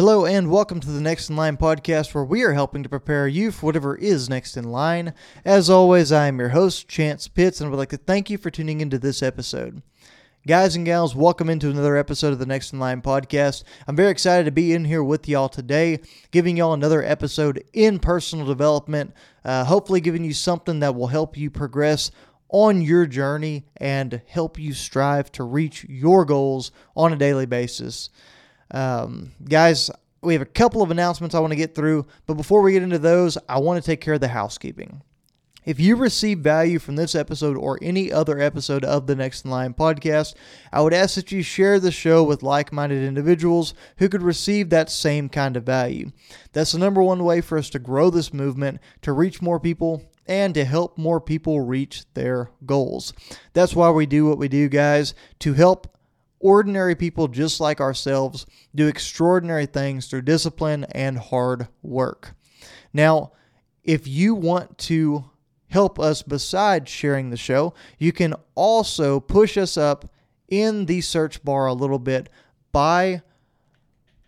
Hello and welcome to the Next in Line podcast, where we are helping to prepare you for whatever is next in line. As always, I am your host, Chance Pitts, and would like to thank you for tuning into this episode. Guys and gals, welcome into another episode of the Next in Line podcast. I'm very excited to be in here with y'all today, giving y'all another episode in personal development, uh, hopefully giving you something that will help you progress on your journey and help you strive to reach your goals on a daily basis. Um, guys, we have a couple of announcements I want to get through, but before we get into those, I want to take care of the housekeeping. If you receive value from this episode or any other episode of the Next in Line podcast, I would ask that you share the show with like minded individuals who could receive that same kind of value. That's the number one way for us to grow this movement, to reach more people, and to help more people reach their goals. That's why we do what we do, guys, to help ordinary people just like ourselves do extraordinary things through discipline and hard work. Now, if you want to help us besides sharing the show, you can also push us up in the search bar a little bit by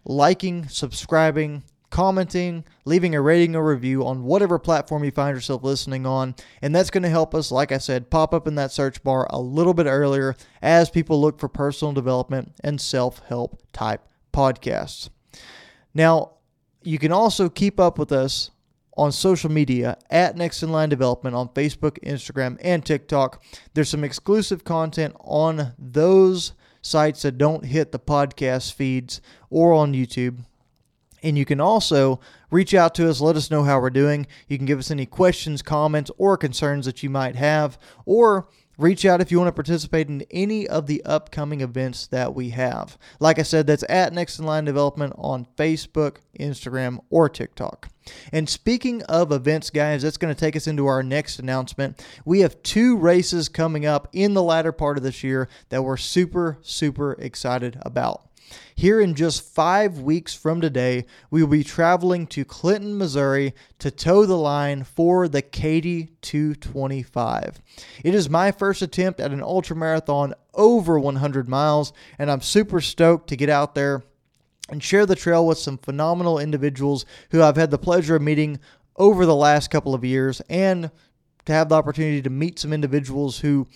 liking, subscribing, commenting, leaving a rating or review on whatever platform you find yourself listening on. And that's going to help us, like I said, pop up in that search bar a little bit earlier as people look for personal development and self help type podcasts. Now, you can also keep up with us on social media at Next in Line Development on Facebook, Instagram, and TikTok. There's some exclusive content on those sites that don't hit the podcast feeds or on YouTube. And you can also reach out to us, let us know how we're doing. You can give us any questions, comments, or concerns that you might have, or reach out if you want to participate in any of the upcoming events that we have. Like I said, that's at Next in Line Development on Facebook, Instagram, or TikTok. And speaking of events, guys, that's going to take us into our next announcement. We have two races coming up in the latter part of this year that we're super, super excited about. Here in just five weeks from today, we will be traveling to Clinton, Missouri to toe the line for the Katy 225. It is my first attempt at an ultra marathon over 100 miles, and I'm super stoked to get out there and share the trail with some phenomenal individuals who I've had the pleasure of meeting over the last couple of years and to have the opportunity to meet some individuals who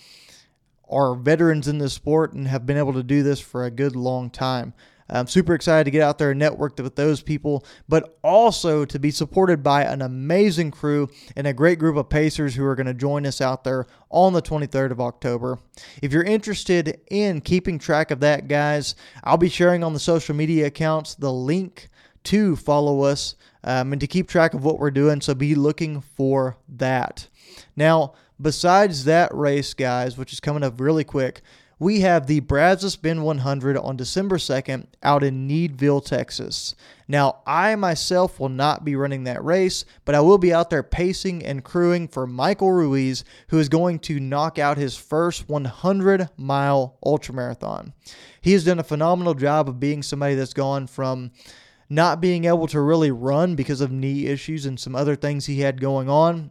are veterans in this sport and have been able to do this for a good long time. I'm super excited to get out there and network with those people, but also to be supported by an amazing crew and a great group of Pacers who are going to join us out there on the 23rd of October. If you're interested in keeping track of that, guys, I'll be sharing on the social media accounts the link to follow us um, and to keep track of what we're doing. So be looking for that. Now, besides that race, guys, which is coming up really quick, we have the Brazos Bend 100 on December 2nd out in Needville, Texas. Now, I myself will not be running that race, but I will be out there pacing and crewing for Michael Ruiz, who is going to knock out his first 100 mile ultramarathon. He has done a phenomenal job of being somebody that's gone from not being able to really run because of knee issues and some other things he had going on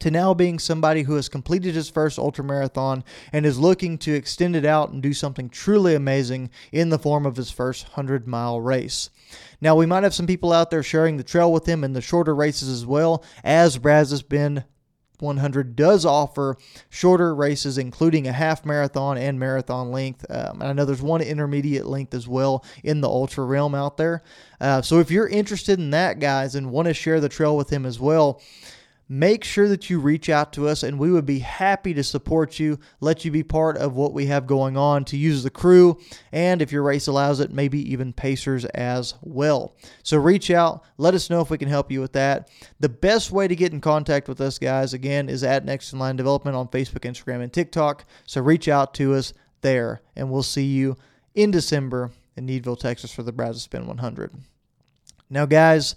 to now being somebody who has completed his first ultramarathon and is looking to extend it out and do something truly amazing in the form of his first 100 mile race. Now, we might have some people out there sharing the trail with him in the shorter races as well, as Brazos Bend 100 does offer shorter races, including a half marathon and marathon length. Um, and I know there's one intermediate length as well in the ultra realm out there. Uh, so if you're interested in that, guys, and want to share the trail with him as well, make sure that you reach out to us and we would be happy to support you, let you be part of what we have going on to use the crew, and if your race allows it, maybe even Pacers as well. So reach out, let us know if we can help you with that. The best way to get in contact with us, guys, again, is at Next in Line Development on Facebook, Instagram, and TikTok. So reach out to us there, and we'll see you in December in Needville, Texas for the Brazos Bend 100. Now, guys,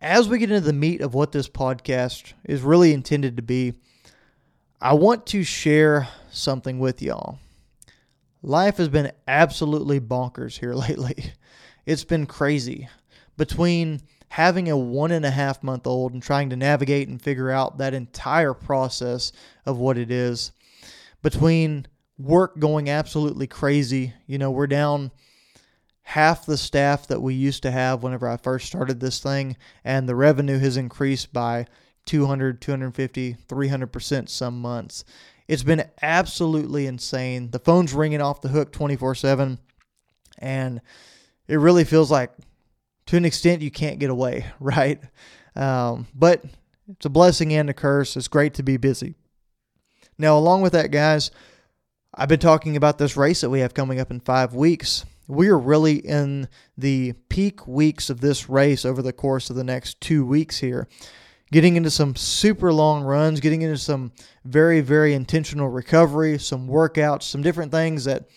as we get into the meat of what this podcast is really intended to be, I want to share something with y'all. Life has been absolutely bonkers here lately. It's been crazy. Between having a one and a half month old and trying to navigate and figure out that entire process of what it is, between work going absolutely crazy, you know, we're down half the staff that we used to have whenever I first started this thing, and the revenue has increased by 200, 250, 300% some months. It's been absolutely insane. The phone's ringing off the hook 24 7, and it really feels like, to an extent, you can't get away, right? Um, but it's a blessing and a curse. It's great to be busy. Now, along with that, guys, I've been talking about this race that we have coming up in five weeks. We are really in the peak weeks of this race over the course of the next two weeks here. Getting into some super long runs, getting into some very, very intentional recovery, some workouts, some different things that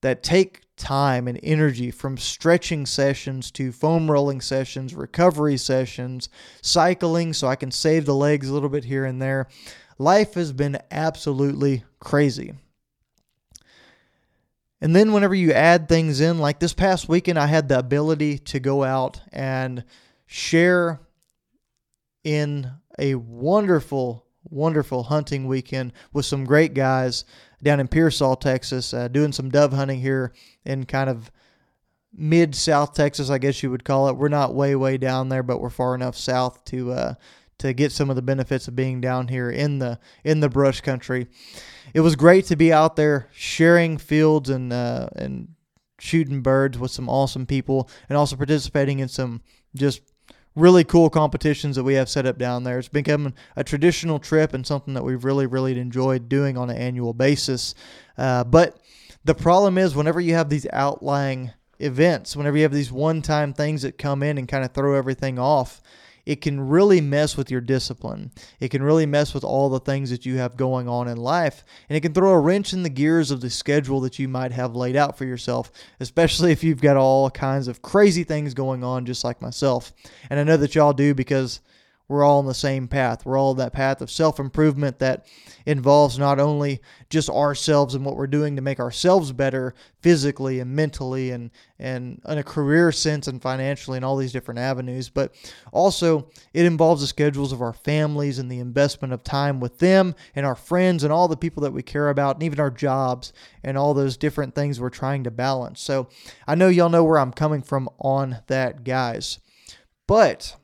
that take time and energy from stretching sessions to foam rolling sessions, recovery sessions, cycling so I can save the legs a little bit here and there. Life has been absolutely crazy. And then whenever you add things in, like this past weekend, I had the ability to go out and share in a wonderful, wonderful hunting weekend with some great guys down in Pearsall, Texas, uh, doing some dove hunting here in kind of mid South Texas, I guess you would call it. We're not way, way down there, but we're far enough south to uh, to get some of the benefits of being down here in the in the brush country. It was great to be out there sharing fields and uh, and shooting birds with some awesome people, and also participating in some just really cool competitions that we have set up down there. It's become a traditional trip and something that we've really, really enjoyed doing on an annual basis. Uh, but the problem is, whenever you have these outlying events, whenever you have these one time things that come in and kind of throw everything off, it can really mess with your discipline. It can really mess with all the things that you have going on in life. And it can throw a wrench in the gears of the schedule that you might have laid out for yourself, especially if you've got all kinds of crazy things going on, just like myself. And I know that y'all do because we're all on the same path. We're all on that path of self improvement that involves not only just ourselves and what we're doing to make ourselves better physically and mentally and, and in a career sense and financially and all these different avenues, but also it involves the schedules of our families and the investment of time with them and our friends and all the people that we care about and even our jobs and all those different things we're trying to balance. So I know y'all know where I'm coming from on that, guys. But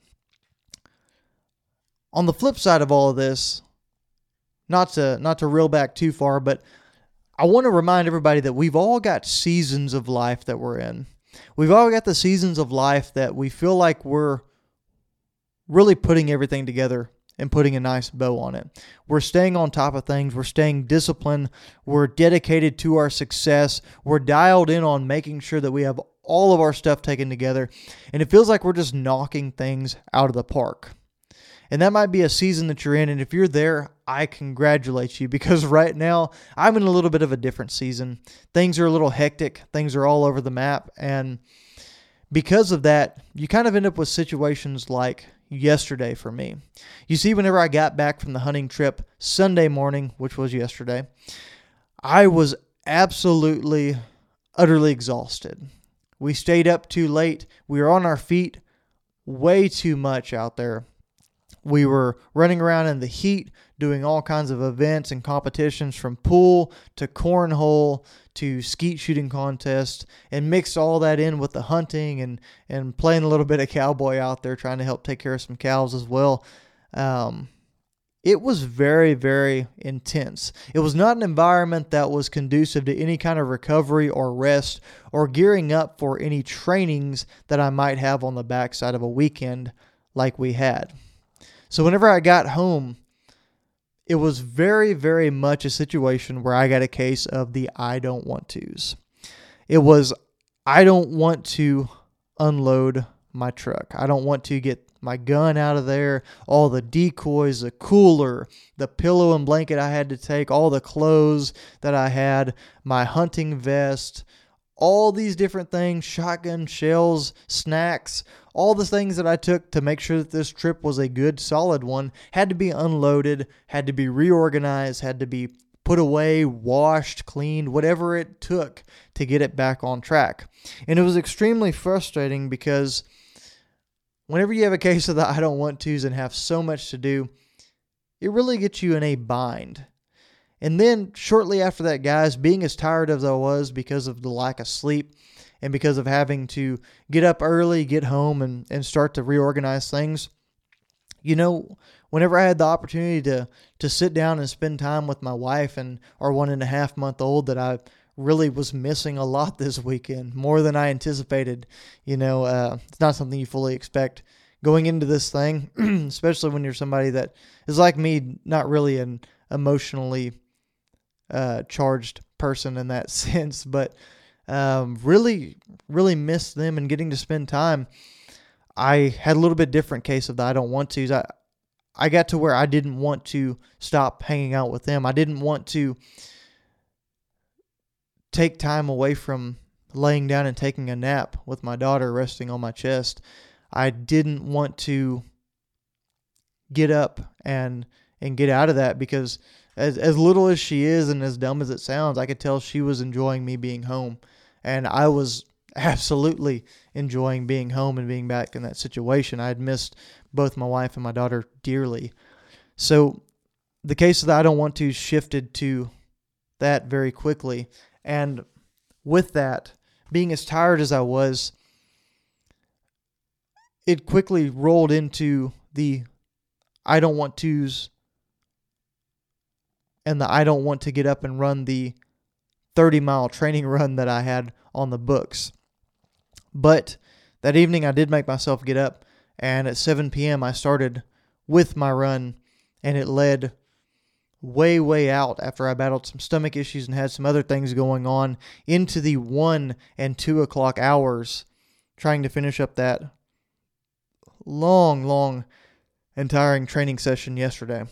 on the flip side of all of this, not to not to reel back too far, but I want to remind everybody that we've all got seasons of life that we're in. We've all got the seasons of life that we feel like we're really putting everything together and putting a nice bow on it. We're staying on top of things. We're staying disciplined. We're dedicated to our success. We're dialed in on making sure that we have all of our stuff taken together. And it feels like we're just knocking things out of the park. And that might be a season that you're in. And if you're there, I congratulate you because right now I'm in a little bit of a different season. Things are a little hectic, things are all over the map. And because of that, you kind of end up with situations like yesterday for me. You see, whenever I got back from the hunting trip Sunday morning, which was yesterday, I was absolutely, utterly exhausted. We stayed up too late. We were on our feet way too much out there. We were running around in the heat, doing all kinds of events and competitions from pool to cornhole to skeet shooting contests, and mixed all that in with the hunting and, and playing a little bit of cowboy out there, trying to help take care of some cows as well. Um, it was very, very intense. It was not an environment that was conducive to any kind of recovery or rest or gearing up for any trainings that I might have on the backside of a weekend like we had. So whenever I got home, it was very, very much a situation where I got a case of the I don't want to's. It was, I don't want to unload my truck. I don't want to get my gun out of there, all the decoys, the cooler, the pillow and blanket I had to take, all the clothes that I had, my hunting vest, all these different things shotgun shells, snacks, all the things that I took to make sure that this trip was a good, solid one had to be unloaded, had to be reorganized, had to be put away, washed, cleaned, whatever it took to get it back on track. And it was extremely frustrating because whenever you have a case of the I don't want tos and have so much to do, it really gets you in a bind. And then shortly after that, guys, being as tired as I was because of the lack of sleep and because of having to get up early, get home, and, and start to reorganize things, you know, whenever I had the opportunity to to sit down and spend time with my wife and our one and a half month old that I really was missing a lot this weekend, more than I anticipated. You know, uh, it's not something you fully expect going into this thing, especially when you're somebody that is like me, not really an emotionally uh, charged person in that sense, but um, really, really missed them and getting to spend time. I had a little bit different case of the I don't want to. I, I got to where I didn't want to stop hanging out with them. I didn't want to take time away from laying down and taking a nap with my daughter resting on my chest. I didn't want to get up and and get out of that because as as little as she is and as dumb as it sounds, I could tell she was enjoying me being home. And I was absolutely enjoying being home and being back in that situation. I had missed both my wife and my daughter dearly. So the case that I don't want to shifted to that very quickly. And with that, being as tired as I was, it quickly rolled into the I don't want to's and the I don't want to get up and run the 30 mile training run that I had on the books. But that evening I did make myself get up and at 7 p.m. I started with my run and it led way, way out after I battled some stomach issues and had some other things going on into the 1 and 2 o'clock hours trying to finish up that long, long and tiring training session yesterday.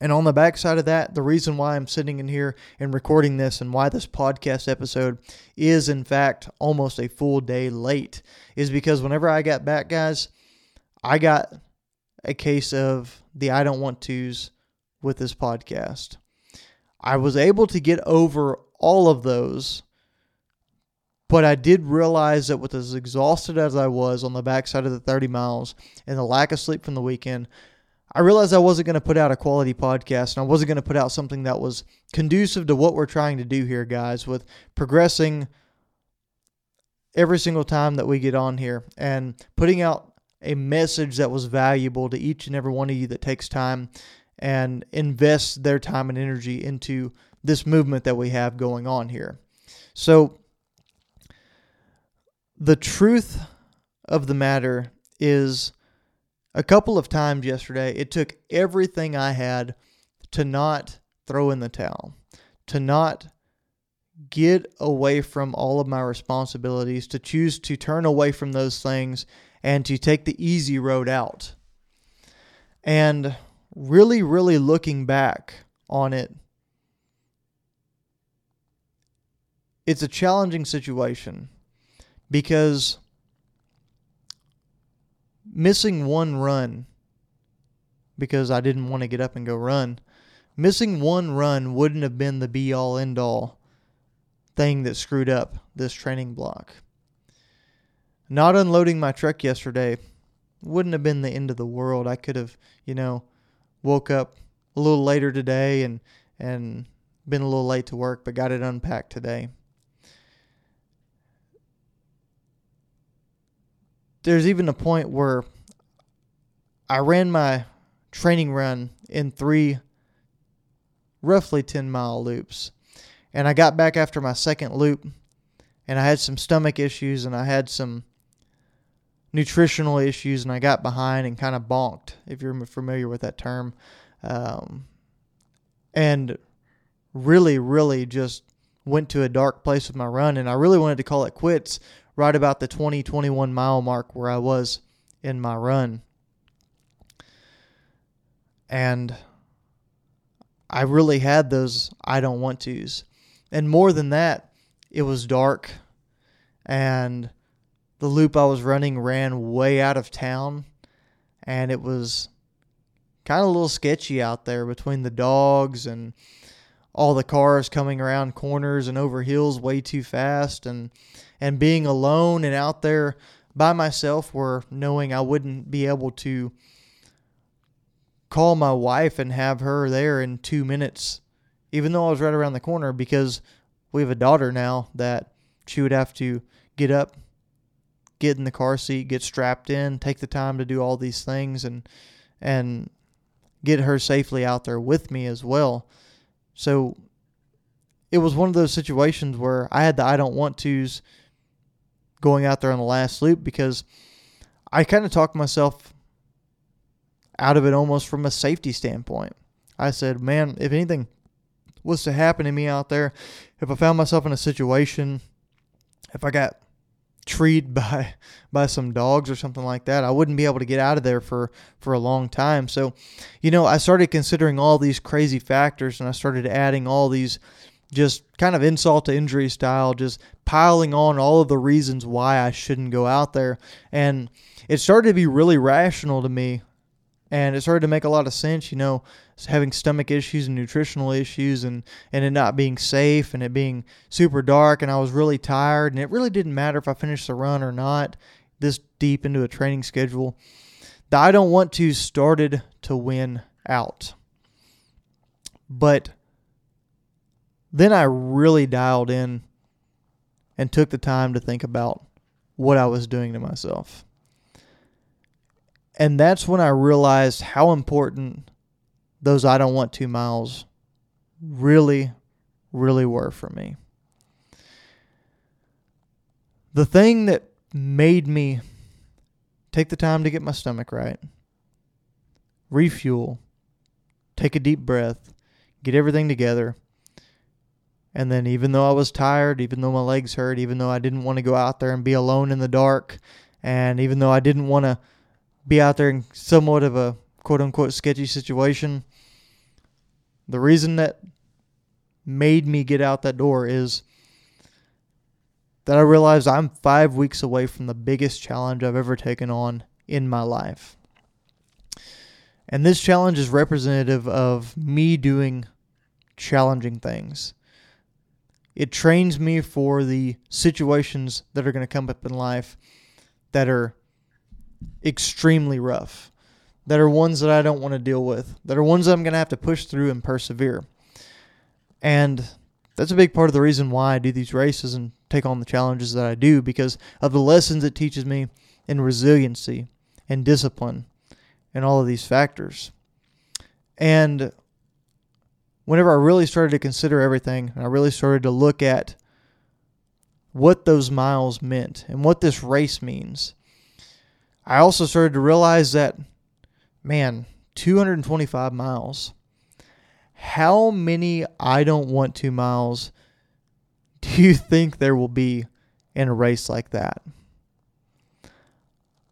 And on the backside of that, the reason why I'm sitting in here and recording this and why this podcast episode is, in fact, almost a full day late is because whenever I got back, guys, I got a case of the I don't want to's with this podcast. I was able to get over all of those, but I did realize that with as exhausted as I was on the backside of the 30 miles and the lack of sleep from the weekend, I realized I wasn't going to put out a quality podcast and I wasn't going to put out something that was conducive to what we're trying to do here, guys, with progressing every single time that we get on here and putting out a message that was valuable to each and every one of you that takes time and invests their time and energy into this movement that we have going on here. So, the truth of the matter is a couple of times yesterday, it took everything I had to not throw in the towel, to not get away from all of my responsibilities, to choose to turn away from those things and to take the easy road out. And really, really looking back on it, it's a challenging situation because missing one run because I didn't want to get up and go run. Missing one run wouldn't have been the be all end all thing that screwed up this training block. Not unloading my truck yesterday wouldn't have been the end of the world. I could have, you know, woke up a little later today and and been a little late to work, but got it unpacked today. There's even a point where I ran my training run in three roughly 10 mile loops. And I got back after my second loop and I had some stomach issues and I had some nutritional issues and I got behind and kind of bonked, if you're familiar with that term. Um, and really, really just went to a dark place with my run. And I really wanted to call it quits right about the 20, 21 mile mark where I was in my run. And I really had those I don't want to's. And more than that, it was dark and the loop I was running ran way out of town and it was kind of a little sketchy out there between the dogs and all the cars coming around corners and over hills way too fast and and being alone and out there by myself where knowing I wouldn't be able to call my wife and have her there in 2 minutes even though I was right around the corner, because we have a daughter now that she would have to get up, get in the car seat, get strapped in, take the time to do all these things and and get her safely out there with me as well. So it was one of those situations where I had the I don't want to's going out there on the last loop because I kind of talked myself out of it almost from a safety standpoint. I said, man, if anything was to happen to me out there, if I found myself in a situation, if I got treed by by some dogs or something like that, I wouldn't be able to get out of there for for a long time. So, you know, I started considering all these crazy factors and I started adding all these just kind of insult to injury style, just piling on all of the reasons why I shouldn't go out there. And it started to be really rational to me and it started to make a lot of sense you know having stomach issues and nutritional issues and and it not being safe and it being super dark and i was really tired and it really didn't matter if i finished the run or not this deep into a training schedule the i don't want to started to win out but then i really dialed in and took the time to think about what i was doing to myself and that's when I realized how important those I don't want two miles really, really were for me. The thing that made me take the time to get my stomach right, refuel, take a deep breath, get everything together. And then, even though I was tired, even though my legs hurt, even though I didn't want to go out there and be alone in the dark, and even though I didn't want to be out there in somewhat of a quote unquote sketchy situation. The reason that made me get out that door is that I realized I'm five weeks away from the biggest challenge I've ever taken on in my life. And this challenge is representative of me doing challenging things. It trains me for the situations that are going to come up in life that are extremely rough, that are ones that I don't want to deal with, that are ones that I'm going to have to push through and persevere. And that's a big part of the reason why I do these races and take on the challenges that I do because of the lessons it teaches me in resiliency and discipline and all of these factors. And whenever I really started to consider everything and I really started to look at what those miles meant and what this race means I also started to realize that, man, 225 miles. How many I don't want to miles do you think there will be in a race like that?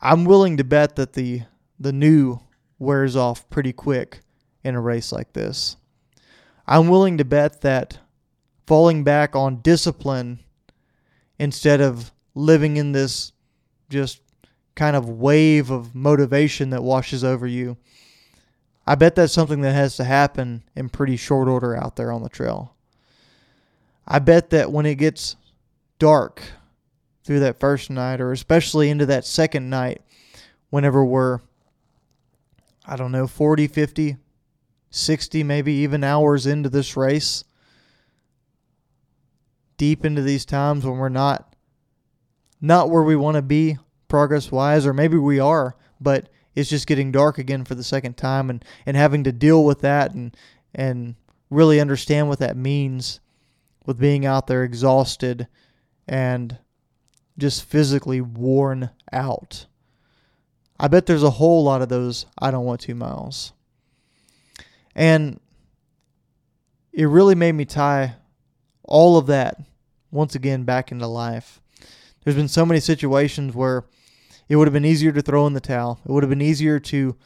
I'm willing to bet that the the new wears off pretty quick in a race like this. I'm willing to bet that falling back on discipline instead of living in this just kind of wave of motivation that washes over you. I bet that's something that has to happen in pretty short order out there on the trail. I bet that when it gets dark through that first night, or especially into that second night, whenever we're, I don't know, 40, 50, 60, maybe even hours into this race, deep into these times when we're not not where we want to be progress wise, or maybe we are, but it's just getting dark again for the second time and, and having to deal with that and and really understand what that means with being out there exhausted and just physically worn out. I bet there's a whole lot of those I don't want two miles. And it really made me tie all of that once again back into life. There's been so many situations where it would have been easier to throw in the towel. It would have been easier to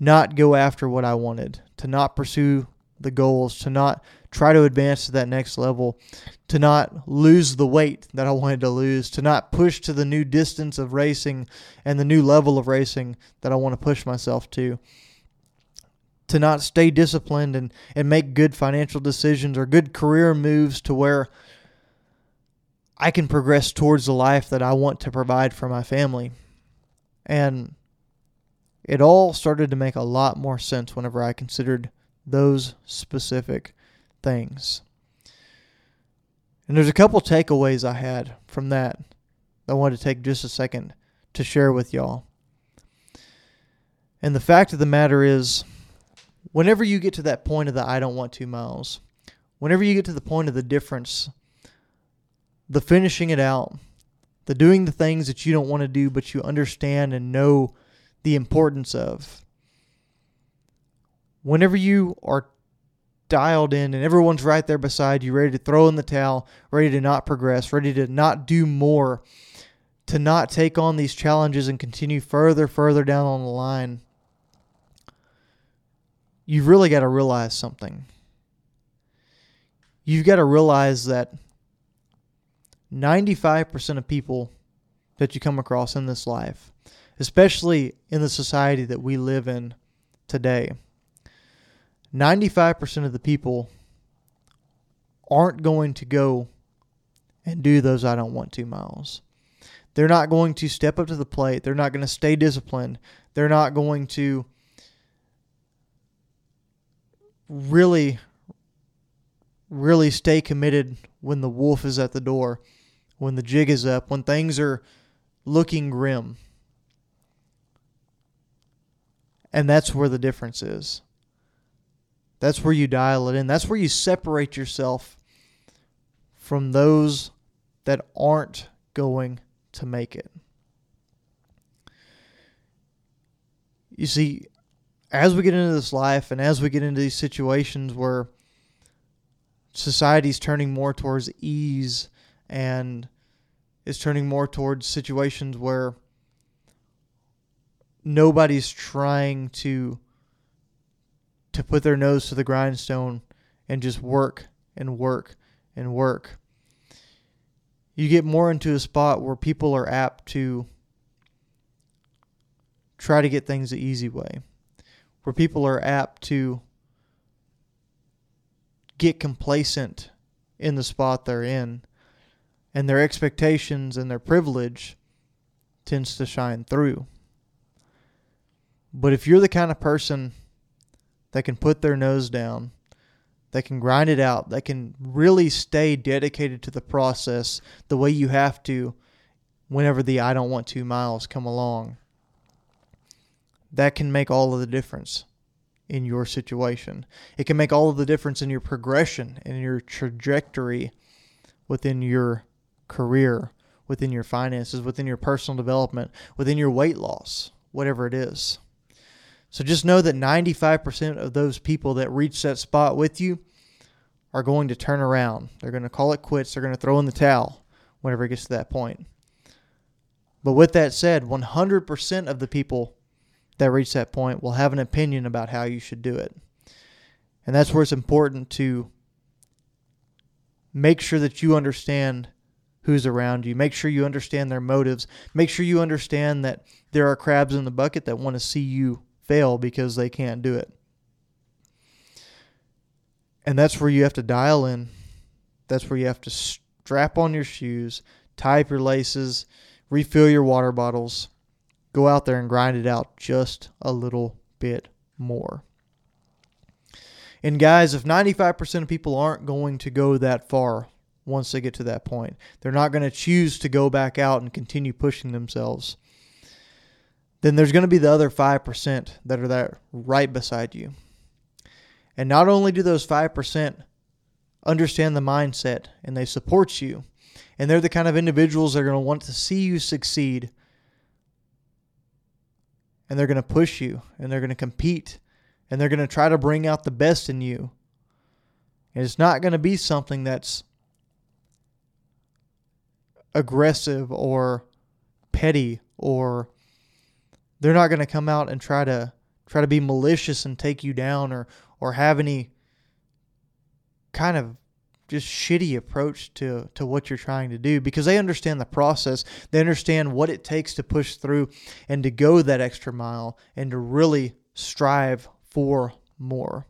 not go after what I wanted, to not pursue the goals, to not try to advance to that next level, to not lose the weight that I wanted to lose, to not push to the new distance of racing and the new level of racing that I want to push myself to. To not stay disciplined and, and make good financial decisions or good career moves to where I can progress towards the life that I want to provide for my family. And it all started to make a lot more sense whenever I considered those specific things. And there's a couple takeaways I had from that I wanted to take just a second to share with y'all. And the fact of the matter is, whenever you get to that point of the I don't want two miles, whenever you get to the point of the difference, the finishing it out, the doing the things that you don't want to do but you understand and know the importance of, whenever you are dialed in and everyone's right there beside you, ready to throw in the towel, ready to not progress, ready to not do more, to not take on these challenges and continue further, further down on the line, you've really got to realize something. You've got to realize that 95% of people that you come across in this life, especially in the society that we live in today, 95% of the people aren't going to go and do those I don't want to miles. They're not going to step up to the plate. They're not going to stay disciplined. They're not going to really, really stay committed when the wolf is at the door, when the jig is up, when things are looking grim. And that's where the difference is. That's where you dial it in. That's where you separate yourself from those that aren't going to make it. You see, as we get into this life and as we get into these situations where society's turning more towards ease and is turning more towards situations where nobody's trying to to put their nose to the grindstone and just work and work and work. You get more into a spot where people are apt to try to get things the easy way, where people are apt to get complacent in the spot they're in, and their expectations and their privilege tends to shine through. But if you're the kind of person that can put their nose down, that can grind it out, that can really stay dedicated to the process the way you have to whenever the I don't want two miles come along. That can make all of the difference in your situation. It can make all of the difference in your progression and your trajectory within your career, within your finances, within your personal development, within your weight loss, whatever it is. So just know that 95% of those people that reach that spot with you are going to turn around. They're going to call it quits. They're going to throw in the towel whenever it gets to that point. But with that said, 100% of the people that reach that point will have an opinion about how you should do it. And that's where it's important to make sure that you understand who's around you. Make sure you understand their motives. Make sure you understand that there are crabs in the bucket that want to see you fail because they can't do it. And that's where you have to dial in. That's where you have to strap on your shoes, tie up your laces, refill your water bottles, go out there and grind it out just a little bit more. And guys, if 95% of people aren't going to go that far once they get to that point, they're not going to choose to go back out and continue pushing themselves then there's going to be the other 5% that are there right beside you. And not only do those 5% understand the mindset and they support you, and they're the kind of individuals that are going to want to see you succeed, and they're going to push you, and they're going to compete, and they're going to try to bring out the best in you. And it's not going to be something that's aggressive or petty or they're not going to come out and try to try to be malicious and take you down or or have any kind of just shitty approach to to what you're trying to do because they understand the process. They understand what it takes to push through and to go that extra mile and to really strive for more.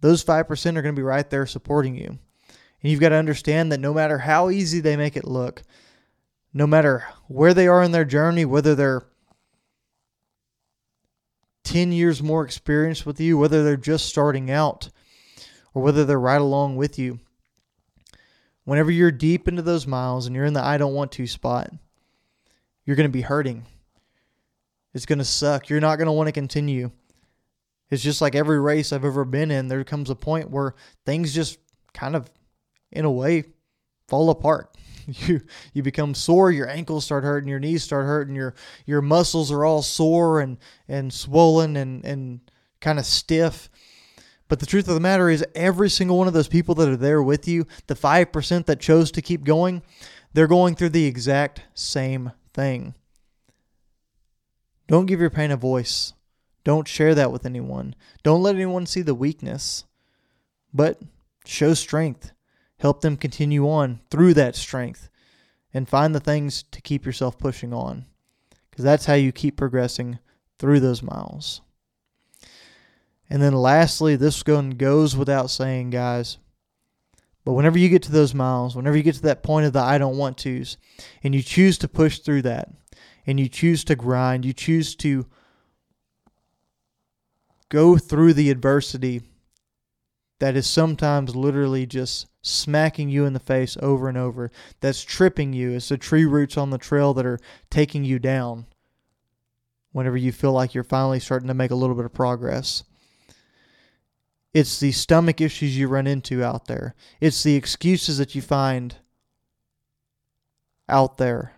Those 5% are going to be right there supporting you. And you've got to understand that no matter how easy they make it look no matter where they are in their journey whether they're 10 years more experience with you, whether they're just starting out or whether they're right along with you. Whenever you're deep into those miles and you're in the I don't want to spot, you're going to be hurting. It's going to suck. You're not going to want to continue. It's just like every race I've ever been in, there comes a point where things just kind of, in a way, fall apart. You you become sore, your ankles start hurting, your knees start hurting, your your muscles are all sore and and swollen and and kind of stiff. But the truth of the matter is, every single one of those people that are there with you, the 5% that chose to keep going, they're going through the exact same thing. Don't give your pain a voice. Don't share that with anyone. Don't let anyone see the weakness. But show strength. Help them continue on through that strength and find the things to keep yourself pushing on. Because that's how you keep progressing through those miles. And then lastly, this one goes without saying, guys. But whenever you get to those miles, whenever you get to that point of the I don't want to's, and you choose to push through that, and you choose to grind, you choose to go through the adversity that is sometimes literally just smacking you in the face over and over, that's tripping you. It's the tree roots on the trail that are taking you down whenever you feel like you're finally starting to make a little bit of progress. It's the stomach issues you run into out there. It's the excuses that you find out there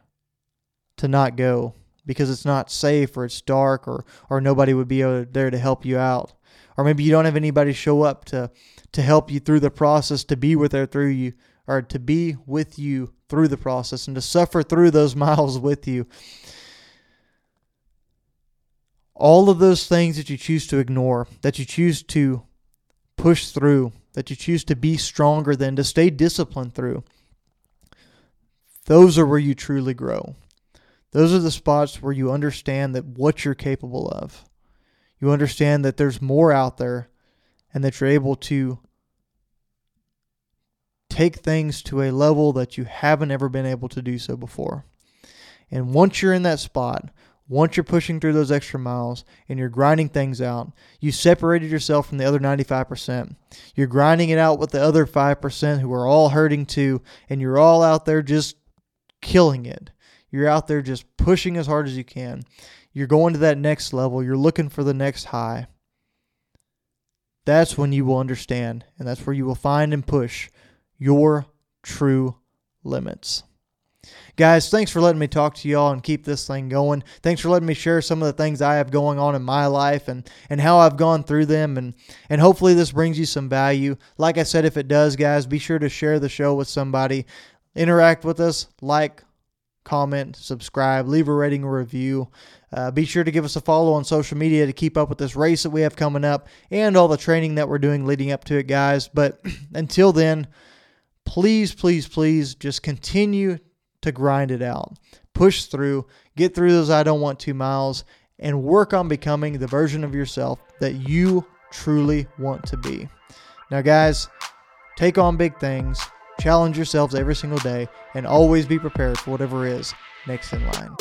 to not go because it's not safe or it's dark or or nobody would be there to help you out. Or maybe you don't have anybody show up to to help you through the process to be with there through you or to be with you through the process and to suffer through those miles with you. All of those things that you choose to ignore, that you choose to push through, that you choose to be stronger than, to stay disciplined through, those are where you truly grow. Those are the spots where you understand that what you're capable of. You understand that there's more out there and that you're able to take things to a level that you haven't ever been able to do so before. And once you're in that spot, once you're pushing through those extra miles and you're grinding things out, you separated yourself from the other 95%. You're grinding it out with the other 5% who are all hurting too, and you're all out there just killing it. You're out there just pushing as hard as you can. You're going to that next level. You're looking for the next high. That's when you will understand, and that's where you will find and push your true limits. Guys, thanks for letting me talk to y'all and keep this thing going. Thanks for letting me share some of the things I have going on in my life and, and how I've gone through them. And, and hopefully, this brings you some value. Like I said, if it does, guys, be sure to share the show with somebody. Interact with us, like, comment, subscribe, leave a rating or review. Uh, be sure to give us a follow on social media to keep up with this race that we have coming up and all the training that we're doing leading up to it, guys. But until then, please, please, please just continue to grind it out. Push through, get through those I don't want to miles, and work on becoming the version of yourself that you truly want to be. Now, guys, take on big things, challenge yourselves every single day, and always be prepared for whatever is next in line.